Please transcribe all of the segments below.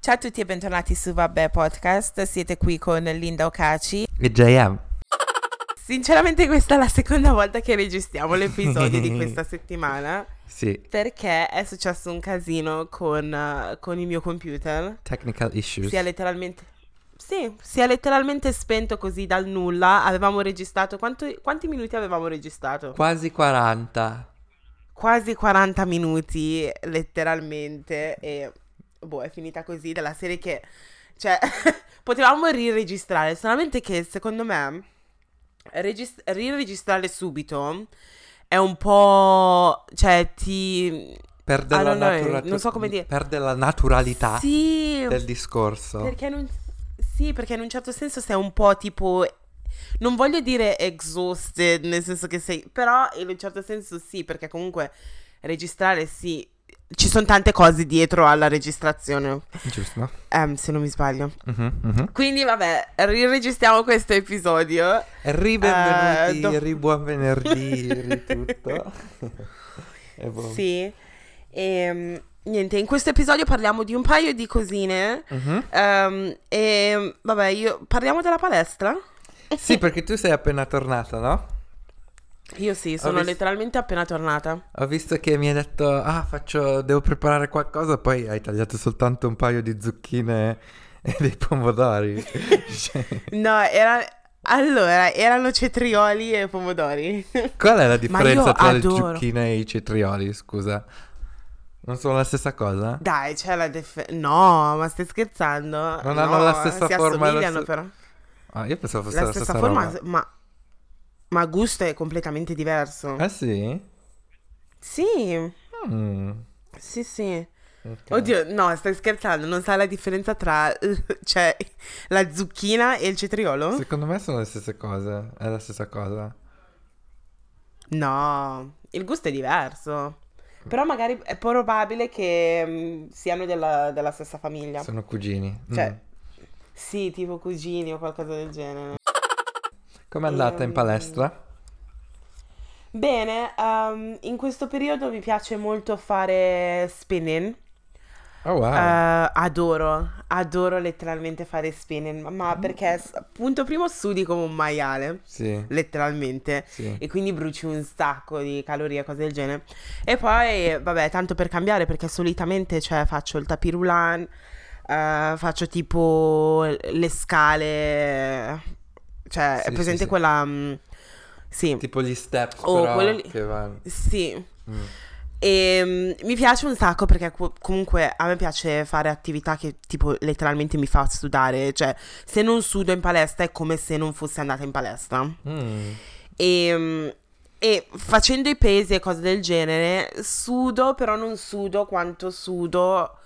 Ciao a tutti e bentornati su Vabbè Podcast, siete qui con Linda Ocaci. E JM. Sinceramente questa è la seconda volta che registriamo l'episodio di questa settimana Sì, perché è successo un casino con, eh, con il mio computer. technical issues. Si è letteralmente... Sì, si è letteralmente spento così dal nulla. Avevamo registrato... quanto- quanti minuti avevamo registrato? Quasi 40. Quasi 40 minuti letteralmente e boh è finita così della serie che cioè potevamo riregistrare solamente che secondo me regis- riregistrare subito è un po' cioè ti Perde la, don't know, natura- non so come dire. perde la naturalità sì del discorso. perché non sì perché in un certo senso sei un po' tipo non voglio dire exhausted nel senso che sei però in un certo senso sì perché comunque registrare sì ci sono tante cose dietro alla registrazione Giusto? ehm, se non mi sbaglio Mhm, mhm. quindi vabbè riregistriamo questo episodio Ri benvenuti, Eh, do- ri buon venerdì, ri tutto. sì e niente in questo episodio parliamo di un paio di cosine Mhm. ehm, e vabbè io parliamo della palestra Sì, perché tu sei appena tornata, no? io sì sono visto- letteralmente appena tornata Ho visto che mi hai detto, ah, faccio, devo preparare qualcosa, poi hai tagliato soltanto un paio di zucchine e dei pomodori. Cioè, No, era... Allora, erano cetrioli e pomodori. Qual è la differenza tra adoro. le zucchine e i cetrioli, scusa? Non sono la stessa cosa? Dai, c'è la def... No, ma stai scherzando? Non No, hanno la stessa si forma la assomigliano st- però. Ah, io pensavo fosse La la, stessa, forma, roba. ma... Ma gusto è completamente diverso. Ah sì? Sì, Mm, sì, sì. ok. Oddio, no, stai scherzando, non sai la differenza tra... Cioè, la zucchina e il cetriolo? Secondo me sono le stesse cose, è la stessa cosa. No, il gusto è diverso. Però magari è probabile che mm, siano della, della stessa famiglia. Sono cugini. Cioè, Mm. Sì, tipo cugini o qualcosa del genere. Com'è andata in ehm, palestra? Bene, ehm, in questo periodo mi piace molto fare spinning. Oh wow. Eh, adoro, adoro letteralmente fare spinning, ma- perché s- punto primo sudi come un maiale, sì, letteralmente, sì. e quindi bruci un sacco di calorie e cose del genere. E poi, vabbè, tanto per cambiare, perché solitamente, cioè, faccio il tapis eh, faccio tipo le scale, cioè, Sì, è sì, presente sì. quella... mm, sì, Tipo gli steps Oh, però quello lì. che vanno. sì. Mm. E mm, mi piace un sacco perché co- comunque a me piace fare attività che tipo letteralmente mi fa sudare, cioè se non sudo in palestra è come se non fossi andata in palestra. Mm. E, mm, e facendo i pesi e cose del genere sudo, però non sudo quanto sudo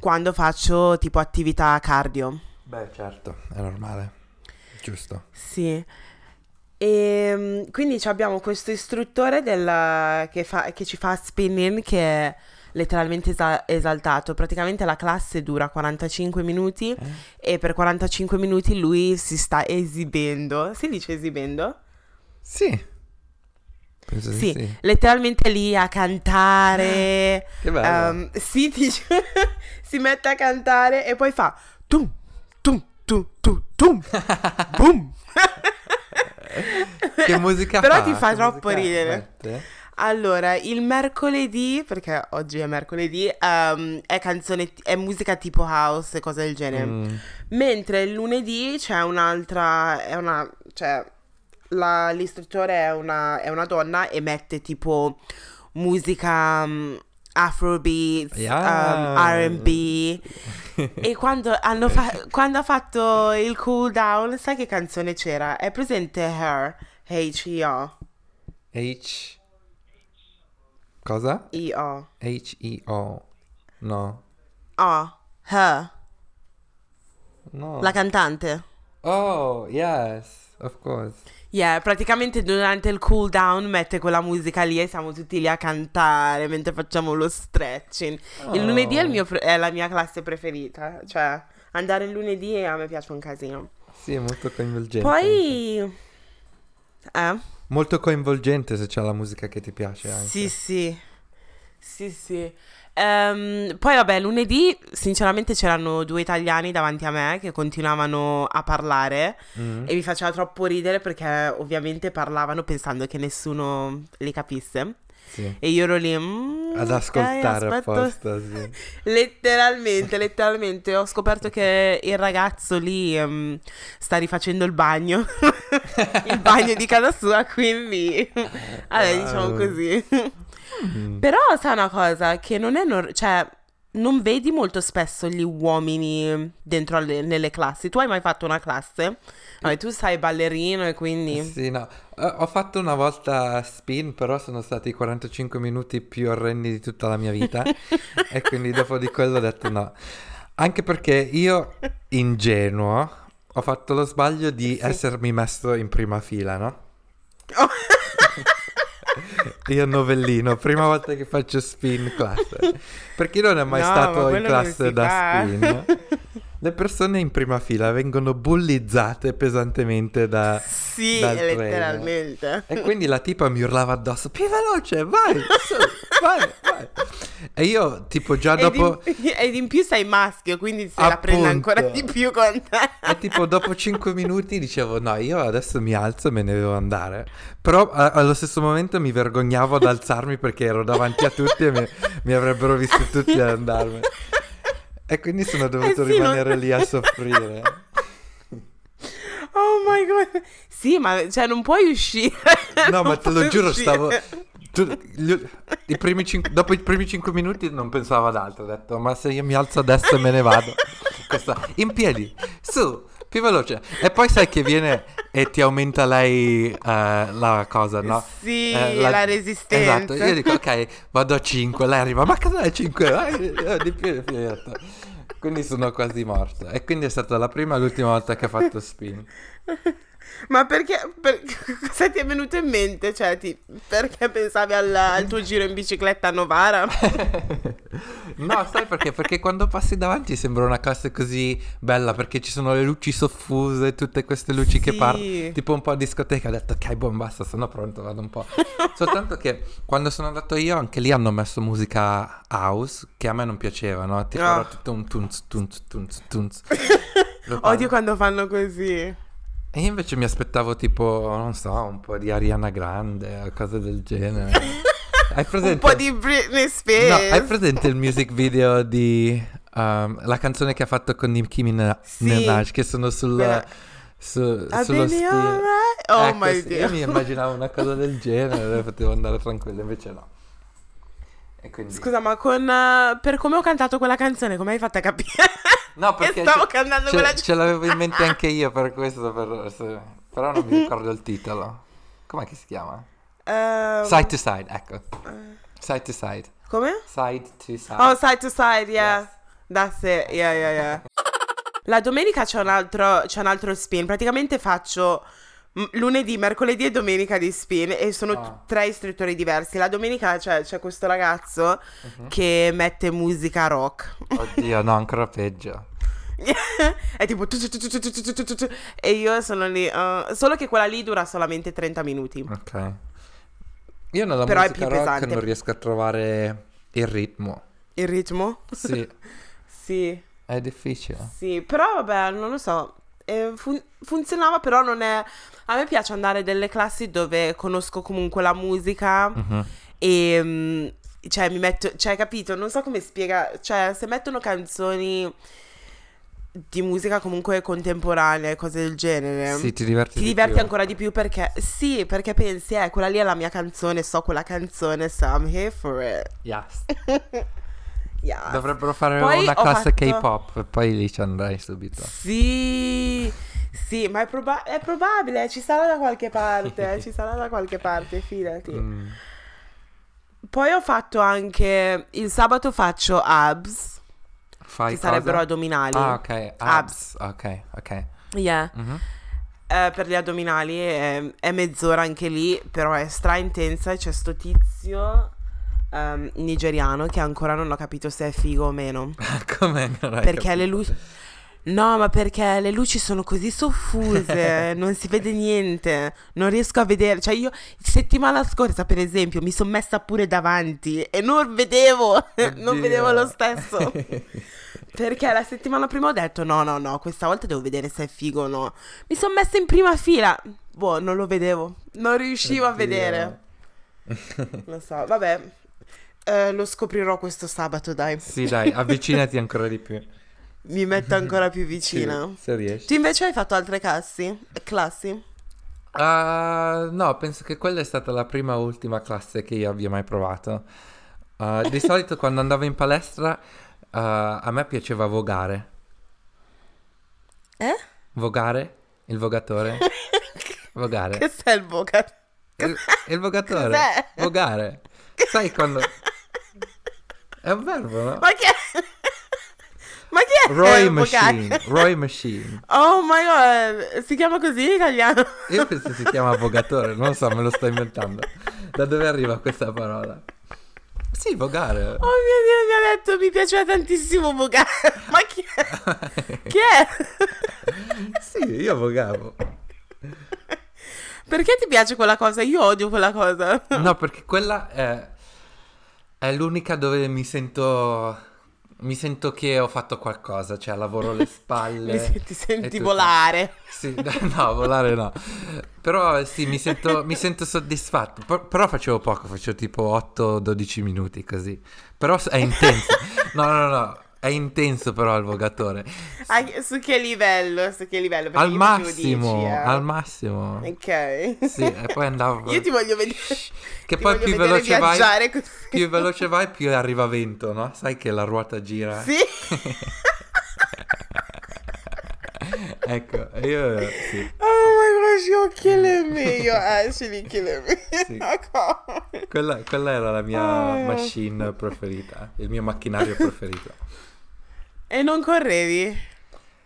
quando faccio tipo attività cardio. Beh, certo, è normale. Giusto. Sì. E mm, quindi abbiamo questo istruttore della- che, fa- che ci fa spinning che è letteralmente esa- esaltato. Praticamente la classe dura 45 minuti Eh? e per 45 minuti lui si sta esibendo. Si dice esibendo? Sì. Penso Sì, sì. letteralmente lì a cantare. Che bello. Ehm, sì, ti si mette a cantare e poi fa tum, tum, tum, tum, tum, boom. che musica Però fa? ti fa Che troppo ridere. mette? Allora, il mercoledì, perché oggi è mercoledì, ehm, è canzone, è musica tipo house e cose del genere. Mm. Mentre il lunedì c'è un'altra, è una, cioè, la- l'istruttore è una, è una donna e mette tipo musica mm, Afrobeats, Yeah. um, R&B. e quando, hanno fa- quando ha fatto il cool down, sai che canzone c'era? È presente Her, H-E-O. H. Cosa? E-O. H-E-O. No. Oh, Her, No. la cantante. Oh, yes. Of course. Yeah, praticamente durante il cool down mette quella musica lì e siamo tutti lì a cantare mentre facciamo lo stretching. Il Oh. lunedì è, il mio pre- è la mia classe preferita, cioè andare il lunedì a me piace un casino. Sì, è molto coinvolgente. Poi... Eh? Molto coinvolgente se c'è la musica che ti piace anche. Sì, sì. Sì, sì. Ehm, poi vabbè, lunedì sinceramente c'erano due italiani davanti a me che continuavano a parlare Mm. e mi faceva troppo ridere perché ovviamente parlavano pensando che nessuno li capisse. Sì. E io ero lì "Mm, Ad ascoltare aspetto." apposta, sì. Letteralmente, letteralmente ho scoperto che il ragazzo lì ehm, sta rifacendo il bagno, il bagno di casa sua, quindi vabbè, diciamo Wow. così. Mm. Però sai una cosa che non è nor- cioè non vedi molto spesso gli uomini dentro alle- nelle classi. Tu hai mai fatto una classe? Vabbè, tu sei ballerino e quindi Sì, no. Eh, Ho fatto una volta spin, però sono stati i 45 minuti più orrendi di tutta la mia vita. e quindi dopo di quello ho detto no. Anche perché io, ingenuo, ho fatto lo sbaglio di Sì. essermi messo in prima fila, no? Oh. Io novellino, prima volta che faccio spin classe. Per chi non è mai No, stato ma in classe da spin, le persone in prima fila vengono bullizzate pesantemente da... sì, letteralmente. E quindi la tipa mi urlava addosso, più veloce, vai, su, vai, vai. E io tipo già Ed dopo... in, ed in più sei maschio, quindi se la prende Appunto. ancora di più con te. E tipo dopo 5 minuti dicevo no, io adesso mi alzo e me ne devo andare. Però a- allo stesso momento mi vergognavo ad alzarmi perché ero davanti a tutti e mi, mi avrebbero visto tutti ad andarmene. E quindi sono dovuto Eh sì, non- rimanere lì a soffrire. Oh my god. Sì, ma cioè non puoi uscire. No, Non ma te lo giuro, uscire. stavo... tu- gli- i primi cin- dopo i primi 5 minuti non pensavo ad altro. Ho detto, ma se io mi alzo adesso e me ne vado. Questa, in piedi, su, più veloce. E poi sai che viene e ti aumenta lei eh, la cosa, no? Sì, Eh, la, resistenza. Esatto, io dico, ok, vado a 5. Lei arriva, ma cos'è 5? Vai, eh, di più, di più. Quindi sono quasi morto. E quindi è stata la prima e l'ultima volta che ho fatto spin. Ma perché, per- cosa ti è venuto in mente? Cioè, ti- perché pensavi al, al tuo giro in bicicletta a Novara? No, sai perché? Perché quando passi davanti sembra una classe così bella perché ci sono le luci soffuse, tutte queste luci che Sì. parlano, tipo un po' a discoteca. Ho detto, ok, buon basta, sono pronto, vado un po'. Soltanto che quando sono andato io, anche lì hanno messo musica house che a me non piaceva, no? Tipo Ah. era tutto un tunz, tunz, tunz, tunz. Odio quando fanno così. E io invece mi aspettavo tipo, non so, un po' di Ariana Grande o cose del genere. Hai presente? Un po' di Britney Spears. No, hai presente il music video di um, la canzone che ha fatto con Nicki Mina- Sì. Minaj che sono sul, Quella- su, sullo spin. alright. Oh Ecco, my Dio. Io mi immaginavo una cosa del genere, potevo andare tranquillo, invece no. Quindi... Scusa, ma con eh, per come ho cantato quella canzone, come hai fatto a capire? No, perché stavo ce- cantando ce, quella ce l'avevo in mente anche io per questo, per- se- però non mi ricordo il titolo. Com'è che si chiama? Ehm, Side to side, ecco. eh, Side to side. come? Side to side. Oh, side to side, yeah. Yes. That's it, yeah, yeah, yeah. La domenica c'è un altro, c'è un altro spin. Praticamente faccio lunedì, mercoledì e domenica di spin e sono ah. tre istruttori diversi. La domenica c'è, c'è questo ragazzo uh-huh. che mette musica rock. Oddio, no, ancora peggio. è tipo tu, tu, tu, e io sono lì uh, solo che quella lì dura solamente 30 minuti ok io nella Però musica è più pesante. non riesco a trovare il ritmo il ritmo? sì sì è difficile sì però vabbè non lo so eh, fun- funzionava però non è a me piace andare delle classi dove conosco comunque la musica Mhm. e mm, cioè mi metto cioè capito non so come spiega cioè se mettono canzoni di musica comunque contemporanea e cose del genere Sì, ti diverti ti di diverti più. ancora di più perché sì, perché pensi, eh, quella lì è la mia canzone, so quella canzone, so I'm here for it. Yes. Yeah. Dovrebbero fare Poi una classe fatto- K-pop e poi lì ci andrei subito. Sì, sì, ma è, proba- è probabile, ci sarà da qualche parte, ci sarà da qualche parte, fidati. Mm. Poi ho fatto anche, il sabato faccio abs, Fai che sarebbero cosa? addominali. Ah, ok. Abs. Ok, ok. Yeah. Mhm. Eh, per gli addominali è, è mezz'ora anche lì, però è stra intensa e c'è sto tizio ehm, nigeriano che ancora non ho capito se è figo o meno. Come non hai Perché capito? le luci... No, ma perché le luci sono così soffuse, non si vede niente, non riesco a vedere. Cioè, io settimana scorsa, per esempio, mi sono messa pure davanti e non vedevo, non vedevo lo stesso. Perché la settimana prima ho detto: no, no, no, questa volta devo vedere se è figo o no. Mi sono messa in prima fila. Boh, non lo vedevo, non riuscivo a Oddio. vedere. Lo so, vabbè, eh, lo scoprirò questo sabato, dai. Sì, dai, avvicinati ancora di più. Mi metto ancora più vicina. Sì, se riesci. Tu invece hai fatto altre classi? Classi? Ah, no, penso che quella è stata la prima e ultima classe che io abbia mai provato. Ah, di solito quando andavo in palestra ah, a me piaceva vogare. Eh? Vogare? Il vogatore? Vogare. Che sei il boca? Il, il vogatore. Cos'è? Vogare. Sai quando... È un verbo, no? Ma che... Ma chi è? Roy il Machine. Roy Machine. Oh my god, si chiama così in italiano? Io penso si chiama vogatore, non so, me lo sto inventando. Da dove arriva questa parola? Sì, vogare. Oh mio Dio, mi ha detto mi piaceva tantissimo vocale. Ma chi è? Chi è? sì, io vogavo. Perché ti piace quella cosa? Io odio quella cosa. No, perché quella è, è l'unica dove mi sento. Mi sento che ho fatto qualcosa, cioè lavoro le spalle. Se- ti senti volare. Sì, no, volare no. Però sì, mi sento, mi sento soddisfatto. Per- però facevo poco, facevo tipo 8-12 minuti così. Però è intenso. No, no, no, è intenso però il vogatore. Ah, su che livello? Su che livello? Perché Al massimo, 10, eh. al massimo. Ok. Sì, e poi andavo... Io ti voglio vedere. Che poi più veloce vai, più veloce vai, più arriva vento, no? Sai che la ruota gira. Sì. ecco, io sì. Oh gosh, you're killing me. You're actually killing me. Sì. Ok. Quella, quella era la mia Ah. machine preferita, il mio macchinario preferito. E non correvi?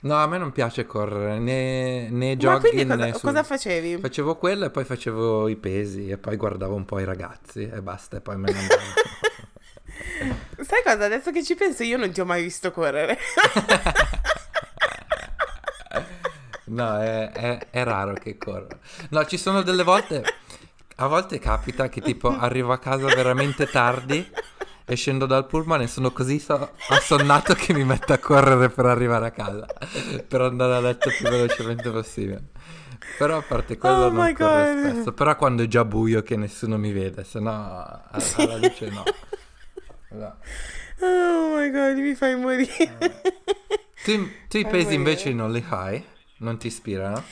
No, a me non piace correre, né, né jogging cosa, né su- cosa facevi? Facevo quello e poi facevo i pesi e poi guardavo un po' i ragazzi e basta e poi me ne andavo. Sai cosa? Adesso che ci penso, io non ti ho mai visto correre. No, è, è- è raro che corro. No, ci sono delle volte, a volte capita che tipo arrivo a casa veramente tardi e scendo dal pullman e sono così so- assonnato che mi metto a correre per arrivare a casa, per andare a letto più velocemente possibile. Però a parte quello Oh non corro God. spesso, però quando è già buio che nessuno mi vede, se no a- alla luce no. No. Oh my god, mi fai morire. Tu, tu i pesi morire. invece non li hai? Non ti ispirano?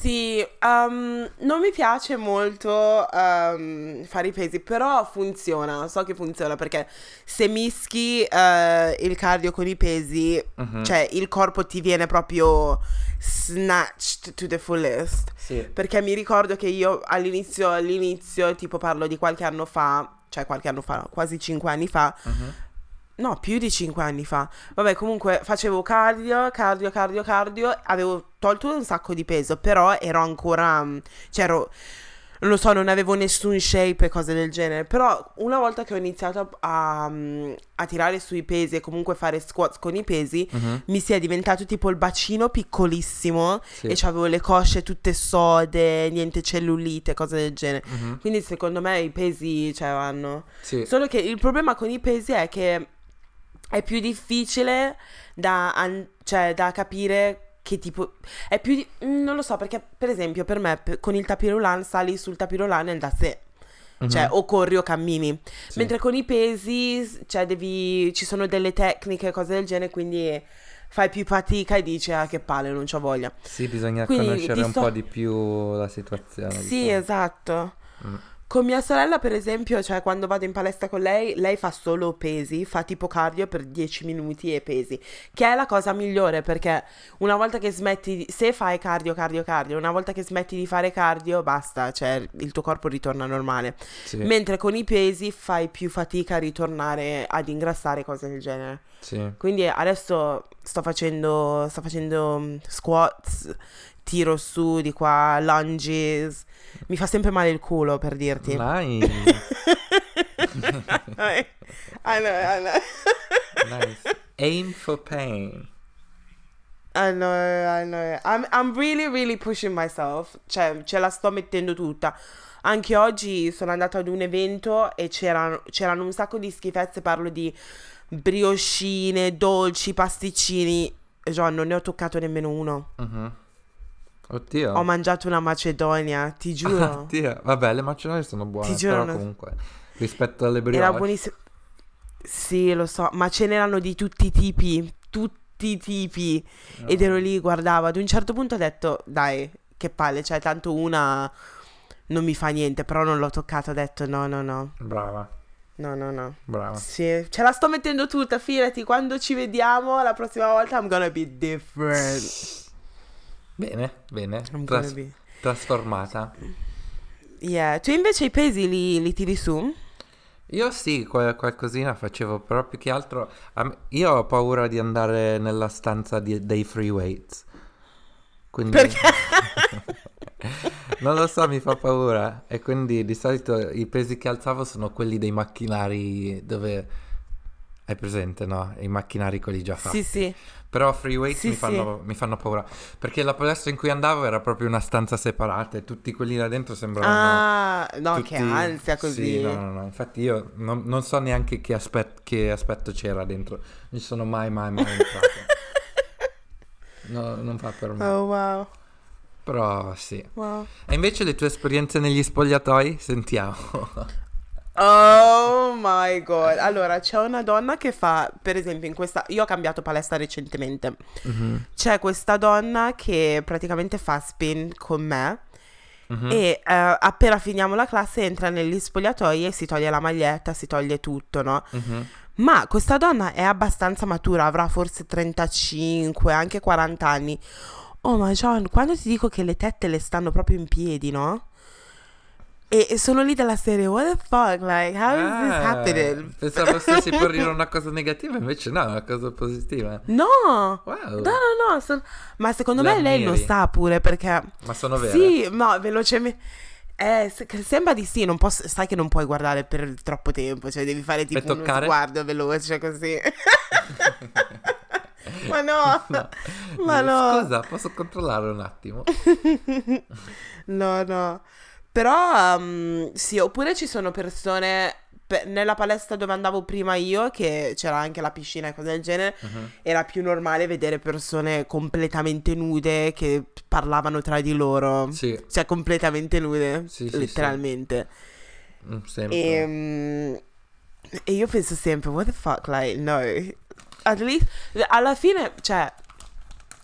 Sì, um, non mi piace molto um, fare i pesi, però funziona, so che funziona perché se mischi eh, il cardio con i pesi, Mhm. cioè il corpo ti viene proprio snatched to the fullest. Sì. Perché mi ricordo che io all'inizio, all'inizio, tipo parlo di qualche anno fa, cioè qualche anno fa, quasi 5 anni fa, Mhm. No, più di 5 anni fa. Vabbè, comunque facevo cardio, cardio, cardio, cardio, avevo tolto un sacco di peso, però ero ancora, mm, cioè ero, non lo so, non avevo nessun shape e cose del genere, però una volta che ho iniziato a, mm, a tirare sui pesi e comunque fare squats con i pesi, Mhm. mi si è diventato tipo il bacino piccolissimo Sì. e avevo le cosce tutte sode, niente cellulite, cose del genere. Mhm. Quindi secondo me i pesi, cioè, vanno... Sì. Solo che il problema con i pesi è che è più difficile da, an- cioè, da capire che tipo... È più... di- mm, non lo so, perché per esempio per me pe- con il tapirulan sali sul tapirulan e da sé. Mhm. Cioè, o corri o cammini. Sì. Mentre con i pesi, cioè, devi... Ci sono delle tecniche, cose del genere, quindi fai più fatica e dici, ah, che palle, non c'ho voglia. Sì, bisogna Quindi conoscere ti un sto- po' di più la situazione. Sì, diciamo. esatto. Mm. Con mia sorella, per esempio, cioè quando vado in palestra con lei, lei fa solo pesi, fa tipo cardio per 10 minuti e pesi, che è la cosa migliore perché una volta che smetti, di- se fai cardio, cardio, cardio, una volta che smetti di fare cardio, basta, cioè il tuo corpo ritorna normale. Sì, Mentre con i pesi fai più fatica a ritornare ad ingrassare, cose del genere. sì. Quindi adesso sto facendo, sto facendo mm, squats, tiro su di qua, lunges. Mi fa sempre male il culo per dirti. Nice, I know, I know. nice. Aim for pain. I know, I know. I'm, I'm really, really pushing myself. Cioè, ce la sto mettendo tutta. Anche oggi sono andata ad un evento e c'erano, c'erano un sacco di schifezze. Parlo di brioscine, dolci, pasticcini. John, non ne ho toccato nemmeno uno. Mhm. Oddio. Ho mangiato una macedonia, ti giuro. Oddio. Vabbè, le macedonie sono buone, Ti giuro, però no. comunque rispetto alle brioche. Era buonissimo. Sì, lo so, ma ce n'erano di tutti i tipi, tutti i tipi. No. Ed ero lì, guardavo. Ad un certo punto ho detto, dai, che palle, cioè, tanto una non mi fa niente, però non l'ho toccato. Ho detto, no, no, no, Brava, no, no, no. brava. Sì, ce la sto mettendo tutta, fidati, quando ci vediamo la prossima volta I'm gonna be different. Bene, bene. Tras- be... trasformata. Yeah, tu invece i pesi li, li tiri su? Io sì, qual- qualcosina facevo, però più che altro me- io ho paura di andare nella stanza di- dei free weights. Quindi Perché? non lo so, mi fa paura. E quindi di solito i pesi che alzavo sono quelli dei macchinari dove hai presente, no? I macchinari quelli già fatti. Sì, sì. Però free weights Sì, mi, sì. fanno, mi fanno paura. Perché la palestra in cui andavo era proprio una stanza separata e tutti quelli là dentro sembravano. Ah, no, tutti- che ansia così. Sì, no, no, no. Infatti io non, non so neanche che, aspet- che aspetto c'era dentro. Non ci sono mai, mai, mai entrato. No, non fa per me. Oh, wow. Però sì. Wow. E invece le tue esperienze negli spogliatoi? Sentiamo. Oh my god. Allora, c'è una donna che fa, per esempio, in questa. Io ho cambiato palestra recentemente. Mhm, C'è questa donna che praticamente fa spin con me. mhm. E eh, appena finiamo la classe entra negli spogliatoi e si toglie la maglietta, si toglie tutto, no? Mhm. Ma questa donna è abbastanza matura, avrà forse 35, anche 40 anni. Oh, ma John, quando ti dico che le tette le stanno proprio in piedi, no? E e sono lì della serie, what the fuck? Like, how is this Ah, happening? Pensavo stessi per dire una cosa negativa, invece no, è una cosa positiva. No! Wow. No, no, no. son- Ma secondo Le me lei lo sa pure perché... Ma sono vere? Sì, no, velocemente... Eh, sembra di sì, non posso, sai che non puoi guardare per troppo tempo, cioè devi fare tipo uno toccare? sguardo veloce così. Ma no, No. ma no. Scusa, posso controllare un attimo? No, no. Però um, sì, oppure ci sono persone pe- nella palestra dove andavo prima io, che c'era anche la piscina e cose del genere, Mhm. era più normale vedere persone completamente nude che parlavano tra di loro. Sì, Cioè, completamente nude, Sì, sì, letteralmente. mm, sempre. E, mm, e io penso sempre, what the fuck, like, no. At least, alla fine, cioè,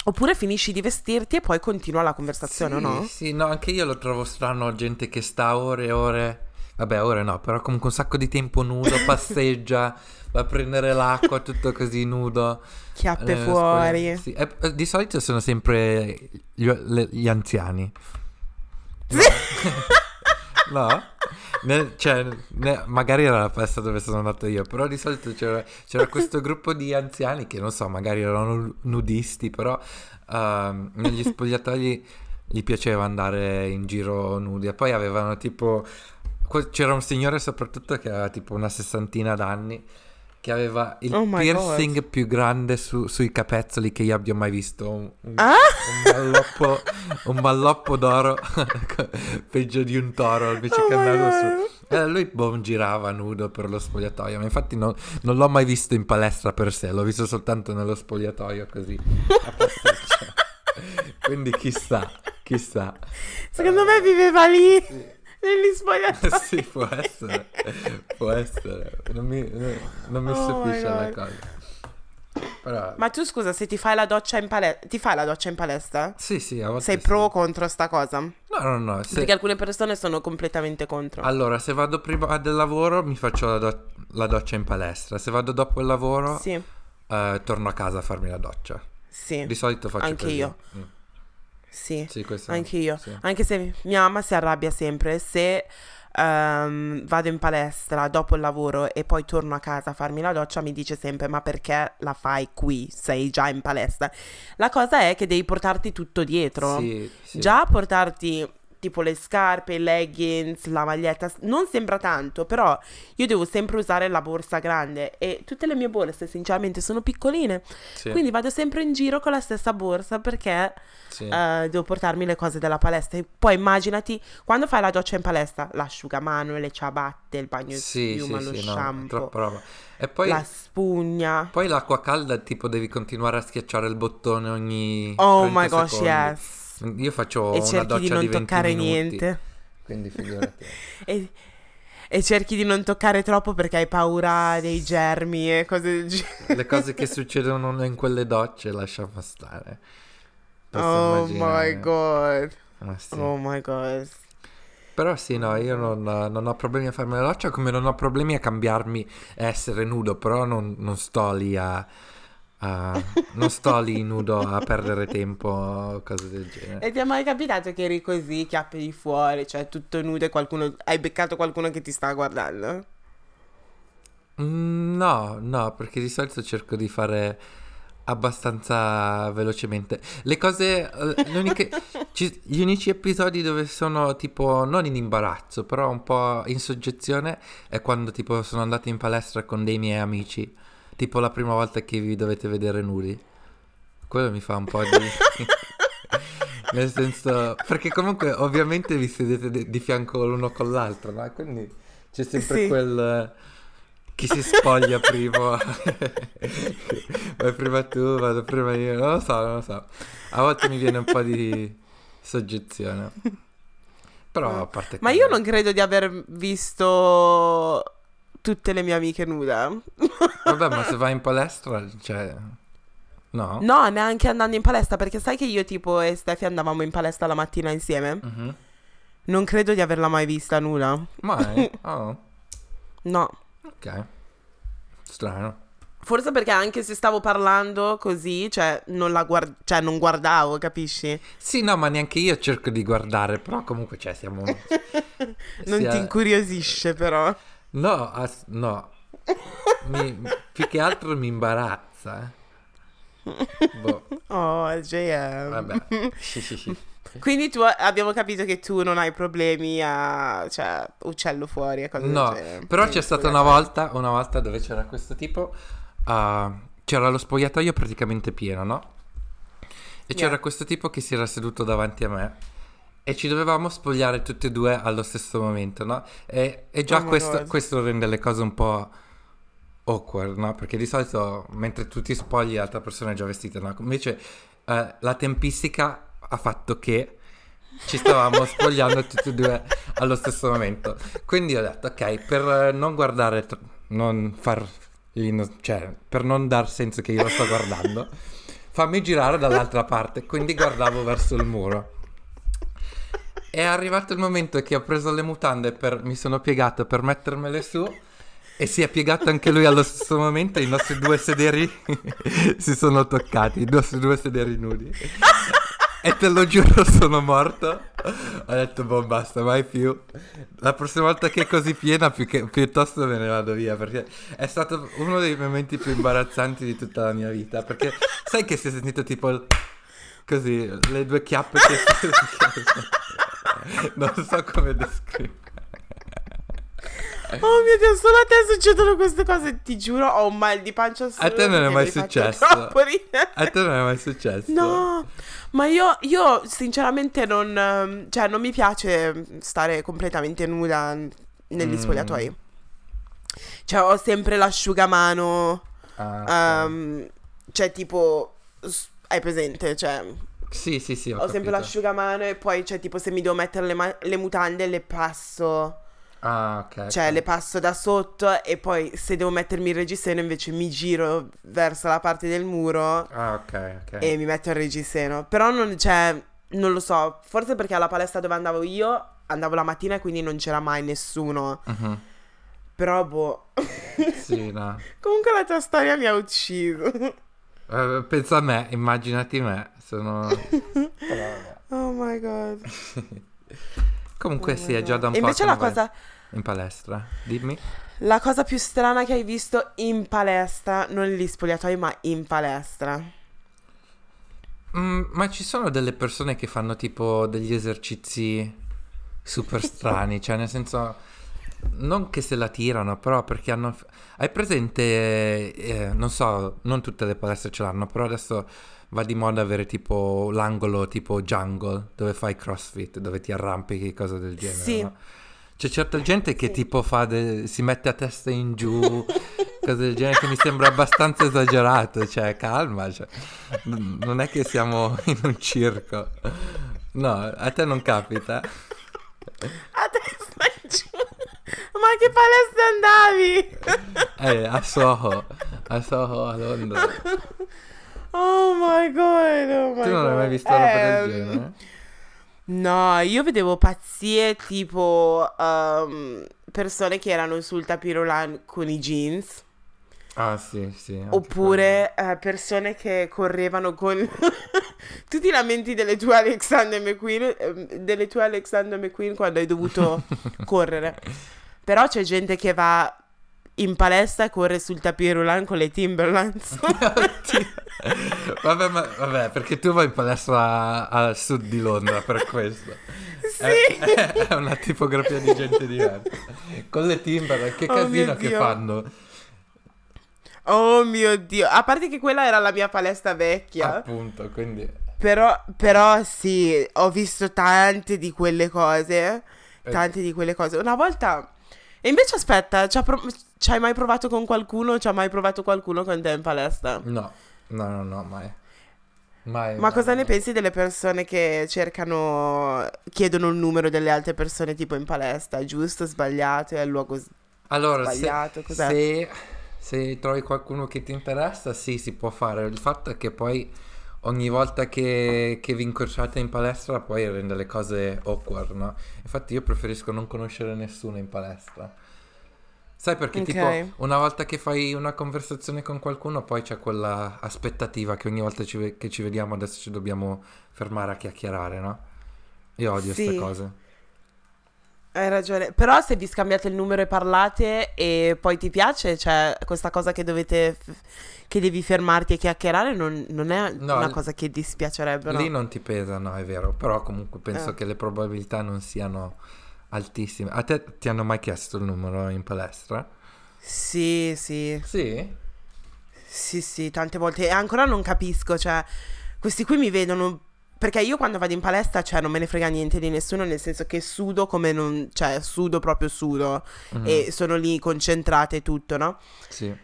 oppure finisci di vestirti e poi continua la conversazione, sì, no? Sì, no, anche io lo trovo strano, gente che sta ore e ore. Vabbè, ore no, però comunque un sacco di tempo nudo, passeggia, va a prendere l'acqua, tutto così nudo. Chiappe Eh, fuori. sì. E, eh, di solito sono sempre gli, gli anziani. No? Ne- cioè, ne- magari era la festa dove sono andato io, però di solito c'era, c'era questo gruppo di anziani che non so, magari erano nudisti, però ehm, negli spogliatoi gli piaceva andare in giro nudi. E poi avevano tipo. C'era un signore soprattutto che aveva tipo una sessantina d'anni. Che aveva il Oh piercing più grande su- sui capezzoli che io abbia mai visto. Un, un- Ah? un balloppo, un balloppo d'oro, peggio di un toro invece Oh che my andare su. God. Eh, lui boh, girava nudo per lo spogliatoio, ma infatti non, non l'ho mai visto in palestra per sé, l'ho visto soltanto nello spogliatoio così. a pasticcio. Quindi chissà, chissà. Secondo me viveva lì, negli spogliatoi. sì, può essere, può essere. Non mi, non mi Oh stupisce la cosa. Però... Ma tu scusa, se ti fai la doccia in palestra, ti fai la doccia in palestra? Sì, sì, a volte Sei sì. pro o contro sta cosa? No, no, no. se- Perché alcune persone sono completamente contro. Allora, se vado prima del lavoro mi faccio la, do- la doccia in palestra. Se vado dopo il lavoro, Sì, eh, torno a casa a farmi la doccia. sì, Di solito faccio Anche così. io. Mm. Sì. Sì, Anche io. sì. Anche se mia mamma si arrabbia sempre se ehm, vado in palestra dopo il lavoro e poi torno a casa a farmi la doccia, mi dice sempre: Ma perché la fai qui? Sei già in palestra. La cosa è che devi portarti tutto dietro. Sì, sì. Già portarti tipo le scarpe, i leggings, la maglietta. Non sembra tanto, però io devo sempre usare la borsa grande e tutte le mie borse sinceramente sono piccoline. Sì, Quindi vado sempre in giro con la stessa borsa perché sì. eh, devo portarmi le cose della palestra. E poi immaginati quando fai la doccia in palestra, l'asciugamano, le ciabatte, il bagno Sì, di piuma, sì, lo sì, no, shampoo, roba. E poi, la spugna. poi l'acqua calda, tipo, devi continuare a schiacciare il bottone ogni Oh 30 my gosh, secondi. yes. Io faccio E una cerchi doccia di non 20 toccare minuti, niente. Quindi figurati. E, e cerchi di non toccare troppo perché hai paura dei germi e cose del genere. Le cose che succedono in quelle docce lasciamo stare. Posso Oh immaginare. my god. Ma sì. Oh my god. Però sì, no, io non, non ho problemi a farmi la doccia, come non ho problemi a cambiarmi e essere nudo, però non, non sto lì a, a- non sto lì nudo a perdere tempo o cose del genere. E ti è mai capitato che eri così, chiappe di fuori, cioè tutto nudo e qualcuno... Hai beccato qualcuno che ti sta guardando? Mm, No, no, perché di solito cerco di fare abbastanza velocemente. Le cose, eh, uniche- ci- gli unici episodi dove sono tipo non in imbarazzo, però un po' in soggezione è quando tipo sono andato in palestra con dei miei amici, tipo la prima volta che vi dovete vedere nudi. Quello mi fa un po' di... Nel senso, perché comunque ovviamente vi sedete di, di fianco l'uno con l'altro, no? Quindi c'è sempre Sì. quel... Chi si spoglia prima? Vai prima tu, vado prima io, non lo so, non lo so. A volte mi viene un po' di soggezione. Però a parte Ma quello- io non credo di aver visto tutte le mie amiche nuda. Vabbè, ma se vai in palestra, cioè... No? No, neanche andando in palestra, perché sai che io tipo e Steffi andavamo in palestra la mattina insieme? Mhm. Non credo di averla mai vista nuda. Mai? Oh, No. ok. Strano. Forse perché anche se stavo parlando così, cioè non la guard- cioè non guardavo, capisci? Sì, no, ma neanche io cerco di guardare, però comunque, cioè, siamo... Non sia- ti incuriosisce però. No, as- no. Mi- più che altro mi imbarazza. eh. Boh, Oh, JM. vabbè. Quindi tu abbiamo capito che tu non hai problemi a cioè uccello fuori No, genere. però Quindi c'è stata una volta, una volta dove c'era questo tipo, ah, c'era lo spogliatoio praticamente pieno, no? E c'era Yeah. questo tipo che si era seduto davanti a me e ci dovevamo spogliare tutti e due allo stesso momento, no? E, e già Oh questo, questo rende le cose un po' awkward, no? Perché di solito mentre tu ti spogli l'altra persona è già vestita, no? Invece eh, la tempistica ha fatto che ci stavamo spogliando tutti e due allo stesso momento. Quindi ho detto, ok, per non guardare, non far, cioè, per non dar senso che io lo sto guardando, fammi girare dall'altra parte. Quindi guardavo verso il muro. È arrivato il momento che ho preso le mutande, per, mi sono piegato per mettermele su. E si è piegato anche lui allo stesso momento. I nostri due sederi si sono toccati, i nostri due sederi nudi. E te lo giuro, sono morto. Ho detto, boh, basta, mai più. La prossima volta che è così piena, più che- piuttosto me ne vado via. Perché è stato uno dei momenti più imbarazzanti di tutta la mia vita. Perché sai che si è sentito tipo così, le due chiappe che Non so come descrivere. Oh mio Dio, solo a te succedono queste cose, ti giuro, ho un mal di pancia A te non è mai successo? A te non è mai successo? No, ma io, io sinceramente non, ehm, cioè non mi piace stare completamente nuda negli Mm. spogliatoi. Cioè ho sempre l'asciugamano, Ah, ok. ehm, cioè tipo, hai presente? Cioè sì, sì, sì, ho, ho sempre l'asciugamano e poi cioè tipo se mi devo mettere le, ma- le mutande le passo, Ah, ok. cioè ok. le passo da sotto e poi se devo mettermi il reggiseno invece mi giro verso la parte del muro. Ah, ok, ok. e mi metto il reggiseno. Però non c'è, non lo so, forse perché alla palestra dove andavo io andavo la mattina e quindi non c'era mai nessuno. Mhm. Però boh. Sì, no. Comunque la tua storia mi ha ucciso. Eh, pensa a me, immaginati me. Sono... Oh my god. Comunque Oh sì, è già da un E po' invece la cosa, in palestra. Dimmi. la cosa più strana che hai visto in palestra, non negli spogliatoi, ma in palestra. Mm, ma ci sono delle persone che fanno tipo degli esercizi super strani, cioè nel senso non che se la tirano, però perché hanno hai presente eh, non so, non tutte le palestre ce l'hanno, però adesso va di moda avere tipo l'angolo tipo jungle dove fai crossfit, dove ti arrampichi, cose del genere. Sì. no? C'è certa gente che Sì. tipo fa de- si mette a testa in giù, cose del genere che mi sembra abbastanza esagerato, cioè calma, cioè, n- non è che siamo in un circo. No, a te non capita? A testa in giù. Ma che palestra andavi? Eh, a Soho, a Soho a Londra. Oh my god, oh my Tu non hai mai visto roba del Ehm, genere? No, io vedevo pazzie tipo ehm, persone che erano sul tapirolan con i jeans. Ah sì, sì. Oppure eh, persone che correvano con tu ti lamenti delle tue Alexander McQueen, ehm, delle tue Alexander McQueen quando hai dovuto correre. Però c'è gente che va in palestra e corre sul tapirolan con le Timberlands. Vabbè, ma, vabbè, perché tu vai in palestra al sud di Londra per questo. sì. È, è una tipografia di gente diversa. Con le Timberland, che Oh casino che fanno. Oh mio Dio. A parte che quella era la mia palestra vecchia. Appunto, quindi... Però, però sì, ho visto tante di quelle cose. Eh. Tante di quelle cose. Una volta. E invece aspetta, ci pro- hai mai provato con qualcuno? Ci ha mai provato qualcuno con te in palestra? No, no, no, no, mai. Mai. Ma mai, cosa ne mai. pensi delle persone che cercano, chiedono il numero delle altre persone tipo in palestra? Giusto, sbagliato, è il luogo s- Allora, se, sbagliato? Cos'è? se, se trovi qualcuno che ti interessa, sì, si può fare. Il fatto è che poi ogni volta che, che vi incrociate in palestra poi rende le cose awkward, no? Infatti io preferisco non conoscere nessuno in palestra. Sai perché Ok. tipo una volta che fai una conversazione con qualcuno poi c'è quella aspettativa che ogni volta ci che ci vediamo adesso ci dobbiamo fermare a chiacchierare, no? Io odio queste Sì. cose. Hai ragione. Però se vi scambiate il numero e parlate e poi ti piace, cioè questa cosa che dovete, che devi fermarti e chiacchierare non, non è No, una cosa che dispiacerebbe, no? Lì non ti pesa, no, è vero, però comunque penso Eh. che le probabilità non siano altissime. A te ti hanno mai chiesto il numero in palestra? Sì, sì, Sì. sì, sì, tante volte. E ancora non capisco, cioè, questi qui mi vedono... Perché io quando vado in palestra, cioè, non me ne frega niente di nessuno, nel senso che sudo come non... Cioè, sudo proprio sudo. Mhm, E sono lì concentrata e tutto, no? Sì.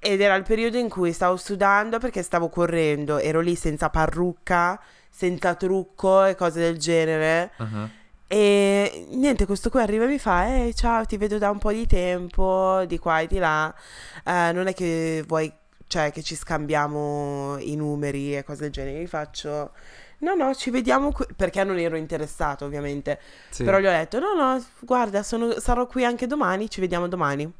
Ed era il periodo in cui stavo sudando perché stavo correndo, ero lì senza parrucca, senza trucco e cose del genere. Mhm. E niente, questo qui arriva e mi fa: Ehi, ciao, ti vedo da un po' di tempo, di qua e di là. Eh, non è che vuoi, cioè, che ci scambiamo i numeri e cose del genere. Gli faccio: No, no, ci vediamo qui. Perché non ero interessato, ovviamente. Sì. Però gli ho detto: No, no, guarda, sono- sarò qui anche domani, ci vediamo domani.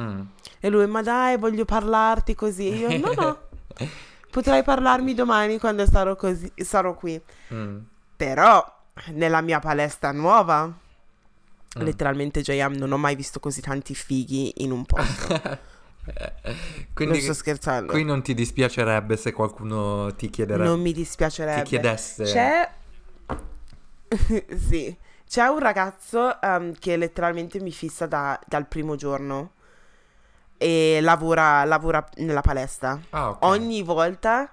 Mm. E lui, ma dai, voglio parlarti così. Io, no, no, potrai parlarmi domani quando sarò, così, sarò qui. Mm. Però, nella mia palestra nuova, Mm. letteralmente, JM, non ho mai visto così tanti fighi in un posto. Quindi non sto scherzando. qui non ti dispiacerebbe se qualcuno ti chiederebbe, non mi ti dispiacerebbe. chiedesse. C'è... sì. C'è un ragazzo ehm, che letteralmente mi fissa da- dal primo giorno e lavora, lavora nella palestra. Ah, ok. Ogni volta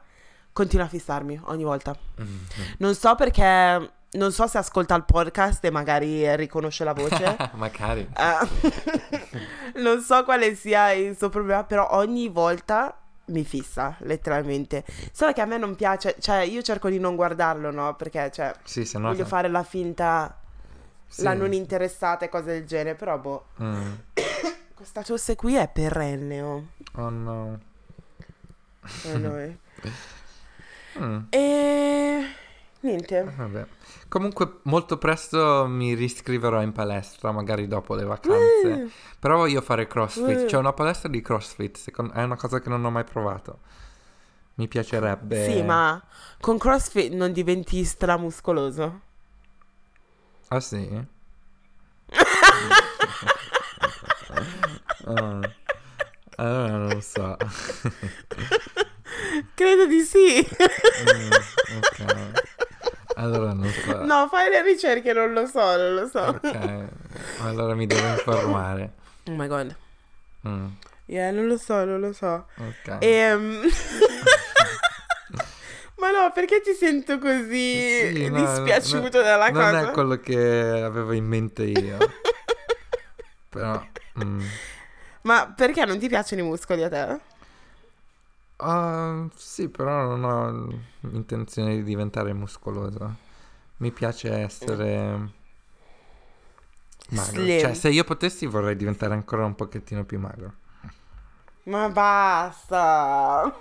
continua a fissarmi, ogni volta. Mhm. Non so perché, non so se ascolta il podcast e magari riconosce la voce. Magari. Eh, non so quale sia il suo problema, però ogni volta mi fissa, letteralmente. Solo che a me non piace, cioè io cerco di non guardarlo, no? Perché, cioè, Sì, se no... voglio fare la finta, sì. la non interessata e cose del genere, però boh. Mm. Questa tosse qui è perenne, oh. Oh no. Eh, noi. Mm. E... Niente. Vabbè. Comunque molto presto mi riscriverò in palestra, magari dopo le vacanze. Mm. Però voglio fare crossfit. Mm. C'è una palestra di crossfit, secon- è una cosa che non ho mai provato. Mi piacerebbe. Sì, ma con CrossFit non diventi stramuscoloso. Ah sì? Ah. Allora non lo so. Credo di sì. Mm, ok. Allora non so. No, fai le ricerche, non lo so, non lo so. Ok, allora mi devo informare. Oh my god. Mm, Yeah, non lo so, non lo so. ok. Ehm... Ma no, perché ti sento così Sì, no, dispiaciuto no, dalla non cosa? è quello che avevo in mente io. Però... mm. Ma perché non ti piacciono i muscoli a te? Ah, sì, però non ho intenzione di diventare muscoloso. Mi piace essere magro. Slim. Cioè, se io potessi vorrei diventare ancora un pochettino più magro. Ma basta!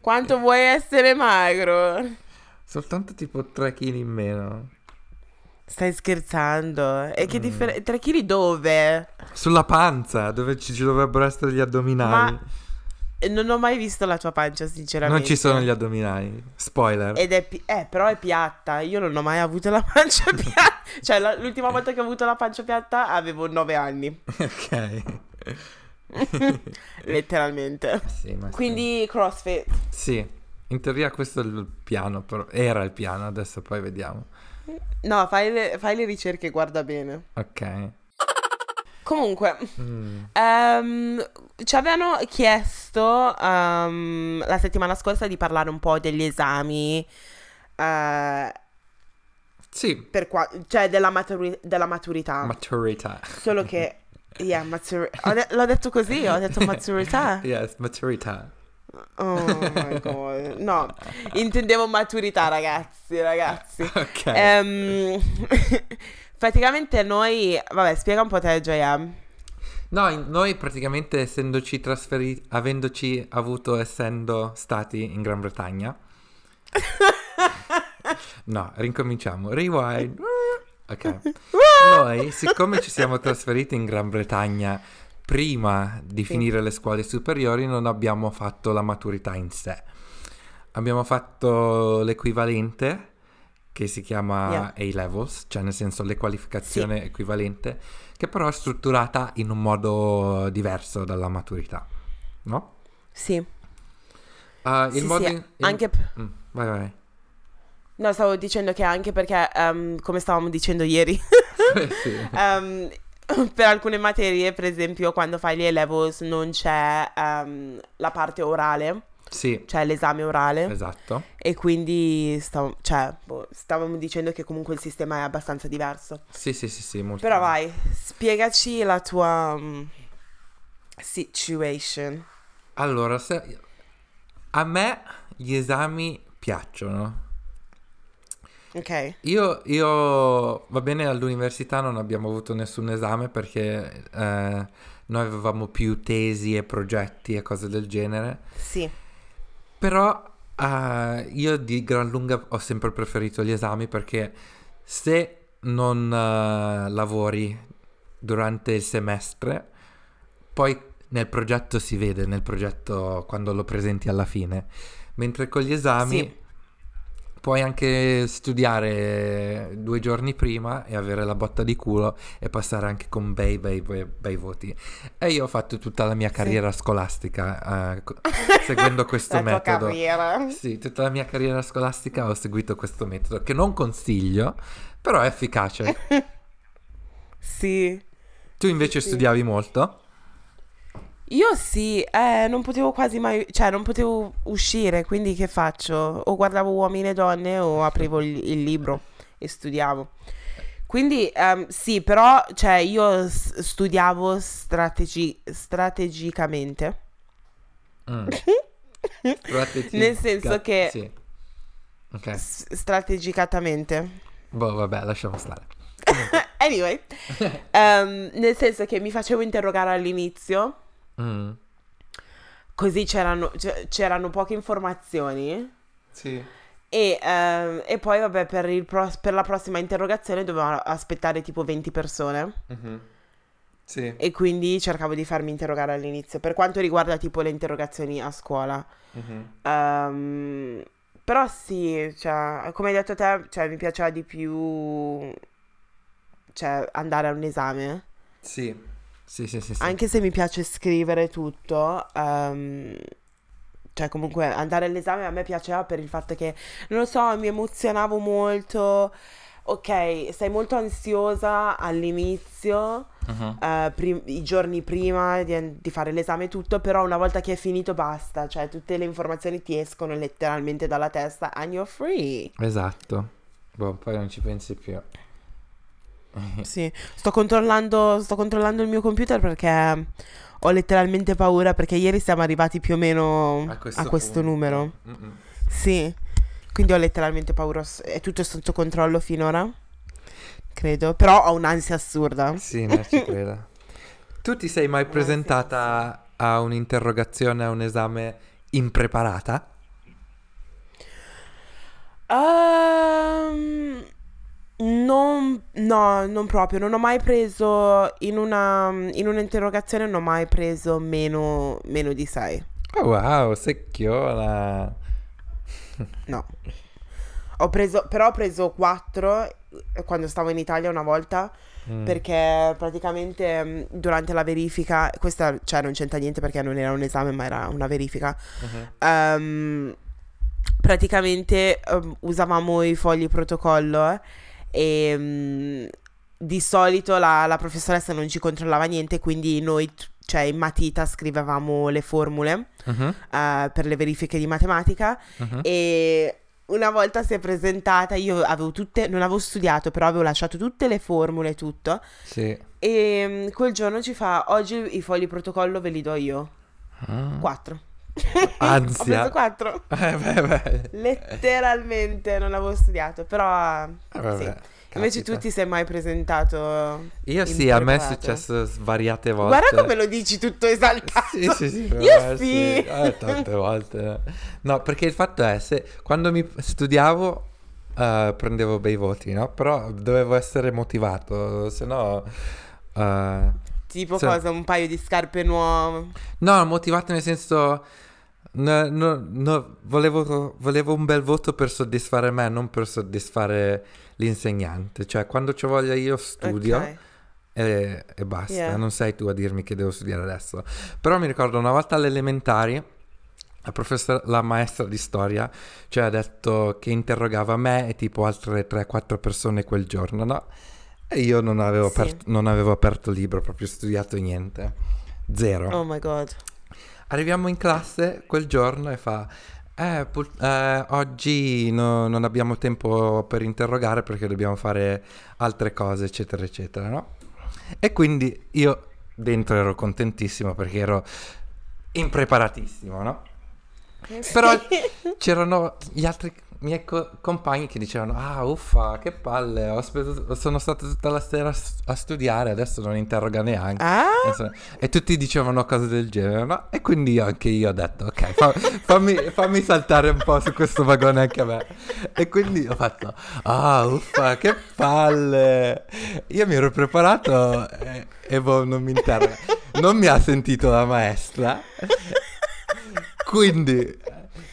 Quanto vuoi essere magro? Soltanto tipo 3 kg in meno. Stai scherzando? E che Mm. differenza? 3 kg dove? Sulla panza, dove ci, dovrebbero essere gli addominali. Ma non ho mai visto la tua pancia, sinceramente. non ci sono gli addominali. Spoiler. Ed è, pi- eh, però è piatta. Io non ho mai avuto la pancia piatta. cioè, la- l'ultima volta che ho avuto la pancia piatta avevo 9 anni. ok. Letteralmente. Sì, ma sì. Quindi CrossFit. Sì, in teoria questo è il piano, però era il piano, adesso poi vediamo. No, fai le, fai le ricerche, guarda bene. Ok. Comunque, Mm. ehm, ci avevano chiesto ehm, la settimana scorsa di parlare un po' degli esami. eh, Sì, per qua- cioè della, maturi- della maturità. maturità. Solo che. Yeah, maturi- de- l'ho detto così, ho detto maturità. Yes, maturità. Oh my god. No, intendevo maturità, ragazzi, ragazzi. Ok. Ehm, praticamente noi, vabbè, spiega un po' te, JM. No, noi praticamente essendoci trasferiti, avendoci avuto, essendo stati in Gran Bretagna. No, rincominciamo. Rewind. Ok. Noi, siccome ci siamo trasferiti in Gran Bretagna prima di Sì. finire le scuole superiori, non abbiamo fatto la maturità in sé. Abbiamo fatto l'equivalente che si chiama A-Levels, cioè nel senso l'equalificazione equivalente, che però è strutturata in un modo diverso dalla maturità, no? Sì, Ah, il sì, modo sì, in- anche... Mm, vai, vai. No, stavo dicendo che anche perché, ehm, come stavamo dicendo ieri, Sì. ehm, per alcune materie, per esempio, quando fai gli A-levels non c'è ehm, la parte orale, Sì, cioè l'esame orale, esatto. e quindi stavo, cioè, boh, stavamo dicendo che comunque il sistema è abbastanza diverso. Sì, sì, sì, sì, molto. Però vai, spiegaci la tua mm, situation. Allora, se... a me gli esami piacciono. Ok? Io, io, va bene, all'università non abbiamo avuto nessun esame perché eh, noi avevamo più tesi e progetti e cose del genere. Sì. Però eh, io di gran lunga ho sempre preferito gli esami perché se non eh, lavori durante il semestre, poi nel progetto si vede, nel progetto quando lo presenti alla fine. Mentre con gli esami Sì. Puoi anche studiare due giorni prima e avere la botta di culo e passare anche con bei, bei, bei, bei voti. E io ho fatto tutta la mia Sì. carriera scolastica eh, co- seguendo questo la metodo. carriera. Sì, tutta la mia carriera scolastica ho seguito questo metodo che non consiglio, però è efficace. Sì. Tu invece Sì. studiavi molto? Io sì, eh, non potevo quasi mai, cioè non potevo uscire, quindi che faccio? O guardavo uomini e donne o aprivo il, il libro e studiavo. Quindi ehm, sì, però cioè, io s- studiavo strategi- strategicamente. Mm. Nel senso che- Sì. Ok. S- strategicamente. Boh, vabbè, lasciamo stare. Anyway, ehm, nel senso che mi facevo interrogare all'inizio, Mm. così c'erano, c'erano poche informazioni. Sì. E, ehm, e poi, vabbè, per, il pro- per la prossima interrogazione dovevo aspettare tipo 20 persone. Mhm. Sì. E quindi cercavo di farmi interrogare all'inizio. Per quanto riguarda tipo le interrogazioni a scuola. Mhm. Ehm, però sì, cioè, come hai detto te, cioè, mi piaceva di più cioè, andare a un esame. Sì. Sì, sì, sì, sì. Anche se mi piace scrivere tutto, ehm, cioè comunque andare all'esame a me piaceva per il fatto che, non lo so, mi emozionavo molto, ok, sei molto ansiosa all'inizio, Mhm. eh, prim- i giorni prima di, di fare l'esame e tutto, però una volta che è finito basta, cioè tutte le informazioni ti escono letteralmente dalla testa and you're free. Esatto. Boh, poi non ci pensi più. Sì, sto controllando, sto controllando il mio computer perché ho letteralmente paura perché ieri siamo arrivati più o meno a questo, punto. numero. Mm-mm. Sì, quindi ho letteralmente paura. È tutto sotto controllo finora, credo, però ho un'ansia assurda. Sì, no, ci credo. Tu ti sei mai presentata a un'interrogazione, a un esame impreparata? Non, no, non proprio. Non ho mai preso in una, in un'interrogazione, non ho mai preso meno, meno di 6. Oh, wow, secchiona. No. Ho preso, però ho preso 4 quando stavo in Italia una volta Mm. perché praticamente mh, durante la verifica, questa cioè non c'entra niente perché non era un esame ma era una verifica, Mhm. ehm, praticamente ehm, usavamo i fogli protocollo e mh, di solito la, la professoressa non ci controllava niente quindi noi cioè in matita scrivevamo le formule Mhm, eh, per le verifiche di matematica mhm. e una volta si è presentata, io avevo tutte, non avevo studiato, però avevo lasciato tutte le formule e tutto. Sì. E mm, quel giorno ci fa, oggi i fogli protocollo ve li do io. Ah. Quattro. Ansia. Ho preso quattro. Eh, beh, beh. Letteralmente non avevo studiato, però Eh, vabbè, sì. Invece tu ti sei mai presentato Io sì, a me è successo svariate volte. Guarda come lo dici tutto esaltato. Sì, sì, sì. Io vabbè, sì. Eh, tante volte. No, perché il fatto è, se quando mi studiavo eh, prendevo bei voti, no? Però dovevo essere motivato, se no... eh, Tipo Sì. cosa, un paio di scarpe nuove. No, motivato nel senso... no- no- no, volevo, volevo un bel voto per soddisfare me, non per soddisfare l'insegnante. Cioè, quando ci voglia io studio Ok. e, e basta. Yeah. Non sei tu a dirmi che devo studiare adesso. Però mi ricordo una volta alle elementari, la, professor- la maestra di storia ci ha detto che interrogava me e tipo altre 3-4 persone quel giorno, no? E io non avevo, Sì. apert- non avevo aperto il libro, proprio studiato niente. Zero. Oh my god. Arriviamo in classe quel giorno e fa: "Eh, pur- eh, oggi no- non abbiamo tempo per interrogare perché dobbiamo fare altre cose, eccetera, eccetera, no? E quindi io dentro ero contentissimo perché ero impreparatissimo, no? Però c'erano gli altri miei co- compagni che dicevano: Ah, uffa, che palle, ho speso- sono stato tutta la sera a studiare, adesso non interroga neanche. Ah? E tutti dicevano cose del genere, no? E quindi io- anche io ho detto, ok, fa- fammi, fammi saltare un po' su questo vagone anche a me. E quindi ho fatto, ah, uffa, che palle. Io mi ero preparato e, e boh, non mi interroga. Non mi ha sentito la maestra. Quindi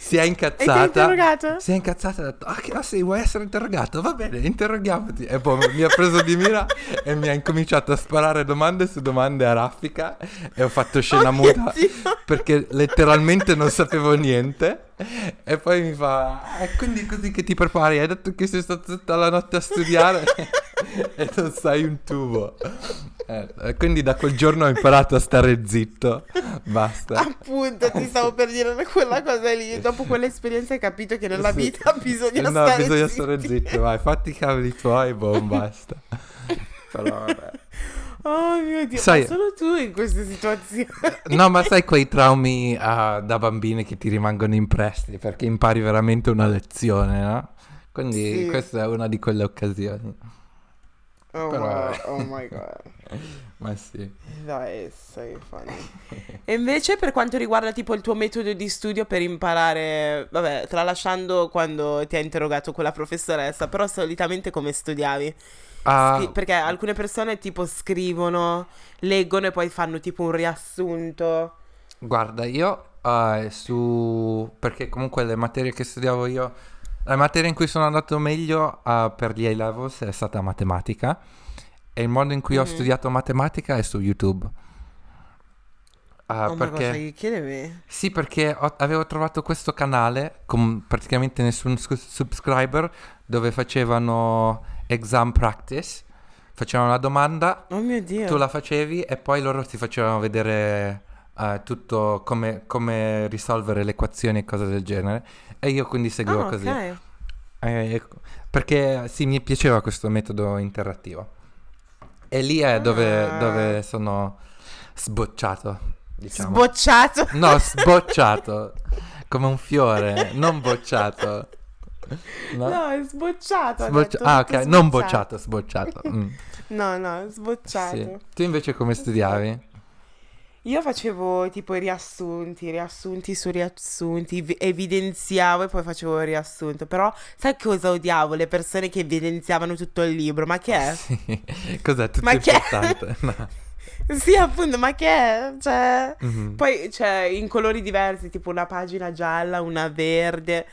si è E ti incazzata. interrogato? Si è incazzata e ha detto, ah, che ah, sì, vuoi essere interrogato? Va bene, interroghiamoti. E poi mi ha preso di mira e mi ha incominciato a sparare domande su domande a raffica e ho fatto scena Oh muta perché letteralmente non sapevo niente. E poi mi fa, "Ah, quindi così che ti prepari? Hai detto che sei stato tutta la notte a studiare e non sai un tubo. Eh, quindi da quel giorno ho imparato a stare zitto. Basta. Appunto, ti stavo per dire quella cosa lì. Dopo quell'esperienza hai capito che nella Sì. vita bisogna no, stare bisogna zitti. stare zitto, vai, fatti i cavoli tuoi, boh, basta. Però vabbè. Oh mio Dio, Sai- solo tu in queste situazioni. No, ma sai quei traumi ah, da bambini che ti rimangono impressi perché impari veramente una lezione, no? Quindi Sì. questa è una di quelle occasioni. Oh, Però- my, oh my god. Ma sì. Dai, sei funny. E invece per quanto riguarda tipo il tuo metodo di studio per imparare, vabbè, tralasciando quando ti ha interrogato quella professoressa, però solitamente come studiavi? Ah, Scri- perché alcune persone tipo scrivono, leggono e poi fanno tipo un riassunto. guarda, io ah, su... perché comunque le materie che studiavo io, la materia in cui sono andato meglio ah, per gli A-levels è stata matematica e il modo in cui ho Mhm. studiato matematica è su YouTube. Ah, oh perché... sai che chiedemi? Sì, perché ho- avevo trovato questo canale con praticamente nessun scu- subscriber dove facevano exam practice. Facevano una domanda, Oh mio Dio. tu la facevi e poi loro ti facevano vedere eh, tutto come, come risolvere le equazioni e cose del genere. E io quindi seguivo Ah, così. ok. Eh, ecco, perché sì, mi piaceva questo metodo interattivo. E lì è dove, Ah. dove sono sbocciato, diciamo. Sbocciato. no, sbocciato. Come un fiore, non bocciato. No? No, è sbocciato. detto, ah, ok, non sbocciato. bocciato, sbocciato. mm, No, no, sbocciato. sì. Tu invece come studiavi? Io facevo tipo i riassunti, riassunti su riassunti, vi- evidenziavo e poi facevo il riassunto. Però sai cosa odiavo? Le persone che evidenziavano tutto il libro. Ma che è? Sì. Cos'è tutto Ma che è? importante? Sì, appunto, ma che è? Cioè... Mhm. Poi c'è in colori diversi, tipo una pagina gialla, una verde.